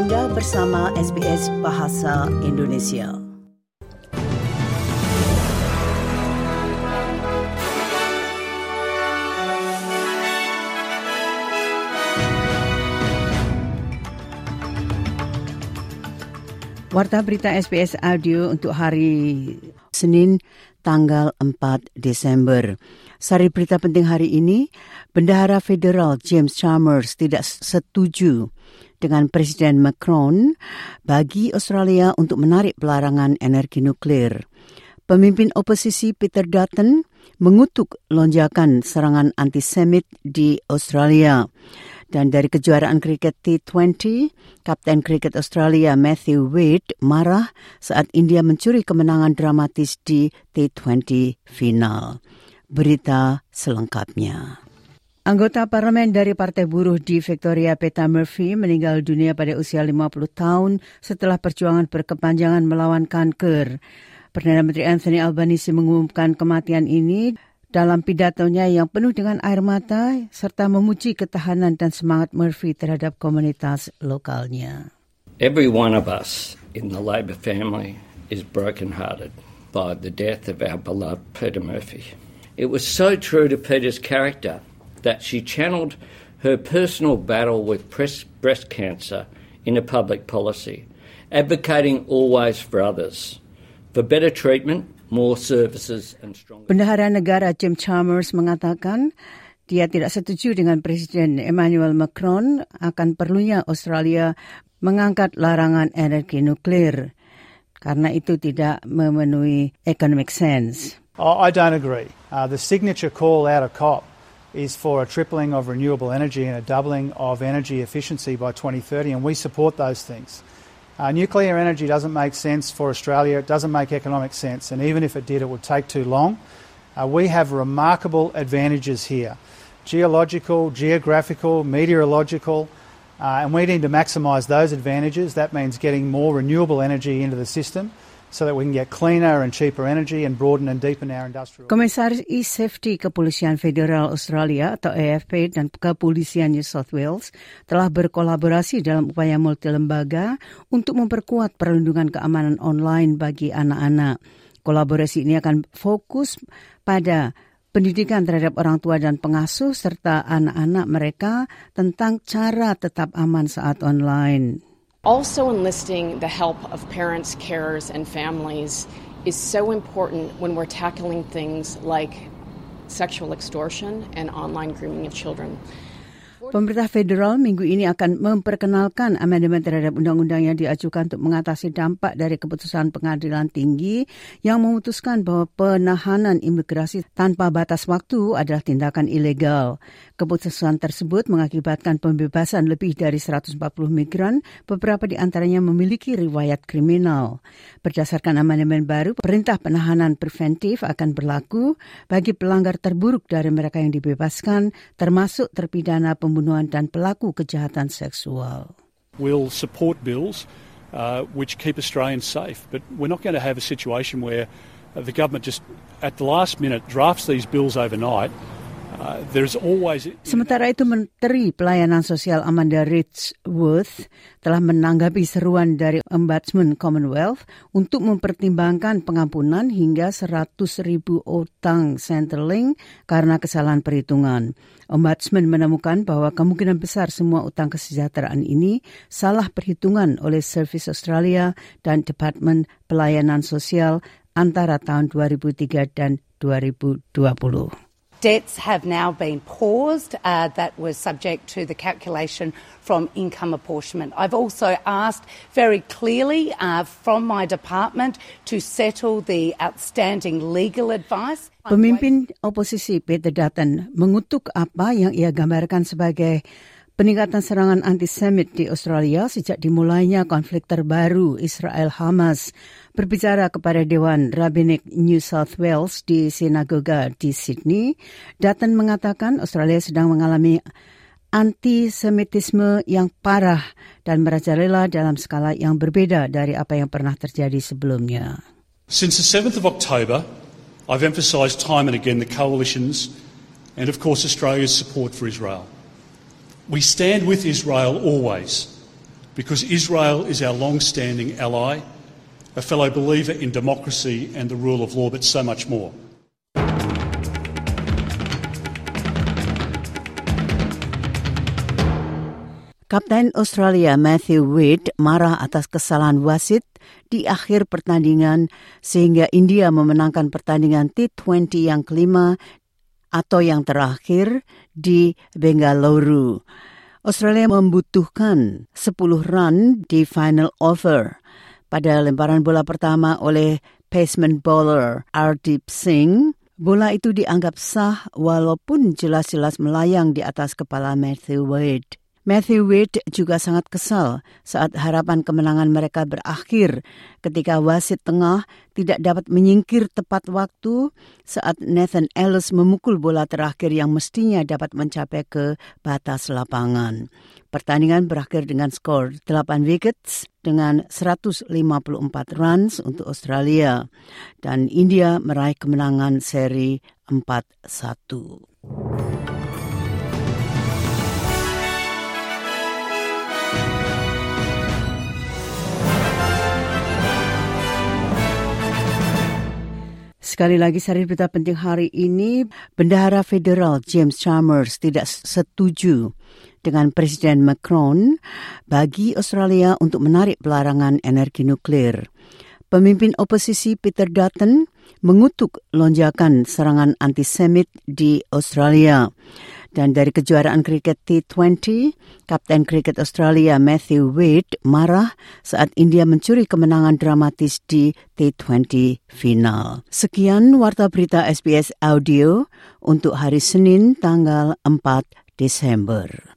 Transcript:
Anda bersama SBS Bahasa Indonesia. Warta berita SBS Audio untuk hari Senin tanggal 4 Desember. Sari berita penting hari ini, Bendahara Federal James Chalmers tidak setuju dengan Presiden Macron bagi Australia untuk menarik pelarangan energi nuklir. Pemimpin oposisi Peter Dutton mengutuk lonjakan serangan antisemit di Australia. Dan dari kejuaraan kriket T20, Kapten kriket Australia Matthew Wade marah saat India mencuri kemenangan dramatis di T20 final. Berita selengkapnya. Anggota parlemen dari Partai Buruh di Victoria, Peta Murphy, meninggal dunia pada usia 50 tahun setelah perjuangan berkepanjangan melawan kanker. Perdana Menteri Anthony Albanese mengumumkan kematian ini dalam pidatonya yang penuh dengan air mata serta memuji ketahanan dan semangat Murphy terhadap komunitas lokalnya. Every one of us in the Labor family is brokenhearted by the death of our beloved Peter Murphy. It was so true to Peter's character that she channeled her personal battle with breast cancer into public policy, advocating always for others, for better treatment more services and stronger... Bendahara negara Jim Chalmers mengatakan dia tidak setuju dengan Presiden Emmanuel Macron akan perlunya Australia mengangkat larangan energi nuklir karena itu tidak memenuhi economic sense. Oh, I don't agree. Uh, the signature call out of COP is for a tripling of renewable energy and a doubling of energy efficiency by 2030, and we support those things. Uh, nuclear energy doesn't make sense for Australia. It doesn't make economic sense. And even if it did, it would take too long. Uh, we have remarkable advantages here geological, geographical, meteorological. Uh, and we need to maximise those advantages. That means getting more renewable energy into the system. Komisaris E-Safety Kepolisian Federal Australia atau AFP dan Kepolisian New South Wales telah berkolaborasi dalam upaya multilembaga untuk memperkuat perlindungan keamanan online bagi anak-anak. Kolaborasi ini akan fokus pada pendidikan terhadap orang tua dan pengasuh serta anak-anak mereka tentang cara tetap aman saat online. Also, enlisting the help of parents, carers, and families is so important when we're tackling things like sexual extortion and online grooming of children. Pemerintah federal minggu ini akan memperkenalkan amandemen terhadap undang-undang yang diajukan untuk mengatasi dampak dari keputusan pengadilan tinggi yang memutuskan bahwa penahanan imigrasi tanpa batas waktu adalah tindakan ilegal. Keputusan tersebut mengakibatkan pembebasan lebih dari 140 migran, beberapa di antaranya memiliki riwayat kriminal. Berdasarkan amandemen baru, perintah penahanan preventif akan berlaku bagi pelanggar terburuk dari mereka yang dibebaskan, termasuk terpidana pembunuhan pembunuhan dan pelaku kejahatan seksual. We'll support bills uh, which keep Australians safe, but we're not going to have a situation where the government just at the last minute drafts these bills overnight Sementara itu Menteri Pelayanan Sosial Amanda Richworth telah menanggapi seruan dari Ombudsman Commonwealth untuk mempertimbangkan pengampunan hingga 100 ribu utang Centrelink karena kesalahan perhitungan. Ombudsman menemukan bahwa kemungkinan besar semua utang kesejahteraan ini salah perhitungan oleh Service Australia dan Departemen Pelayanan Sosial antara tahun 2003 dan 2020. Debts have now been paused uh, that was subject to the calculation from income apportionment. I've also asked very clearly uh, from my department to settle the outstanding legal advice. Pemimpin oposisi Peter Dutton mengutuk apa yang ia gambarkan sebagai peningkatan serangan antisemit di Australia sejak dimulainya konflik terbaru Israel-Hamas. Berbicara kepada Dewan Rabbinik New South Wales di sinagoga di Sydney, Dutton mengatakan Australia sedang mengalami antisemitisme yang parah dan merajalela dalam skala yang berbeda dari apa yang pernah terjadi sebelumnya. Since the 7th of October, I've emphasised time and again the coalition's and of course Australia's support for Israel. We stand with Israel always because Israel is our long standing ally, a fellow believer in democracy and the rule of law, but so much more. Kapten Australia Matthew Wade marah atas kesalahan wasit di akhir pertandingan sehingga India memenangkan pertandingan T20 yang kelima atau yang terakhir di Bengaluru. Australia membutuhkan 10 run di final over. Pada lemparan bola pertama oleh pacement bowler Ardeep Singh, bola itu dianggap sah walaupun jelas-jelas melayang di atas kepala Matthew Wade. Matthew Wade juga sangat kesal saat harapan kemenangan mereka berakhir ketika wasit tengah tidak dapat menyingkir tepat waktu saat Nathan Ellis memukul bola terakhir yang mestinya dapat mencapai ke batas lapangan. Pertandingan berakhir dengan skor 8 wickets dengan 154 runs untuk Australia dan India meraih kemenangan seri 4-1. Sekali lagi sari berita penting hari ini, Bendahara Federal James Chalmers tidak setuju dengan Presiden Macron bagi Australia untuk menarik pelarangan energi nuklir. Pemimpin oposisi Peter Dutton mengutuk lonjakan serangan antisemit di Australia. Dan dari kejuaraan kriket T20, Kapten kriket Australia Matthew Wade marah saat India mencuri kemenangan dramatis di T20 final. Sekian Warta Berita SBS Audio untuk hari Senin tanggal 4 Desember.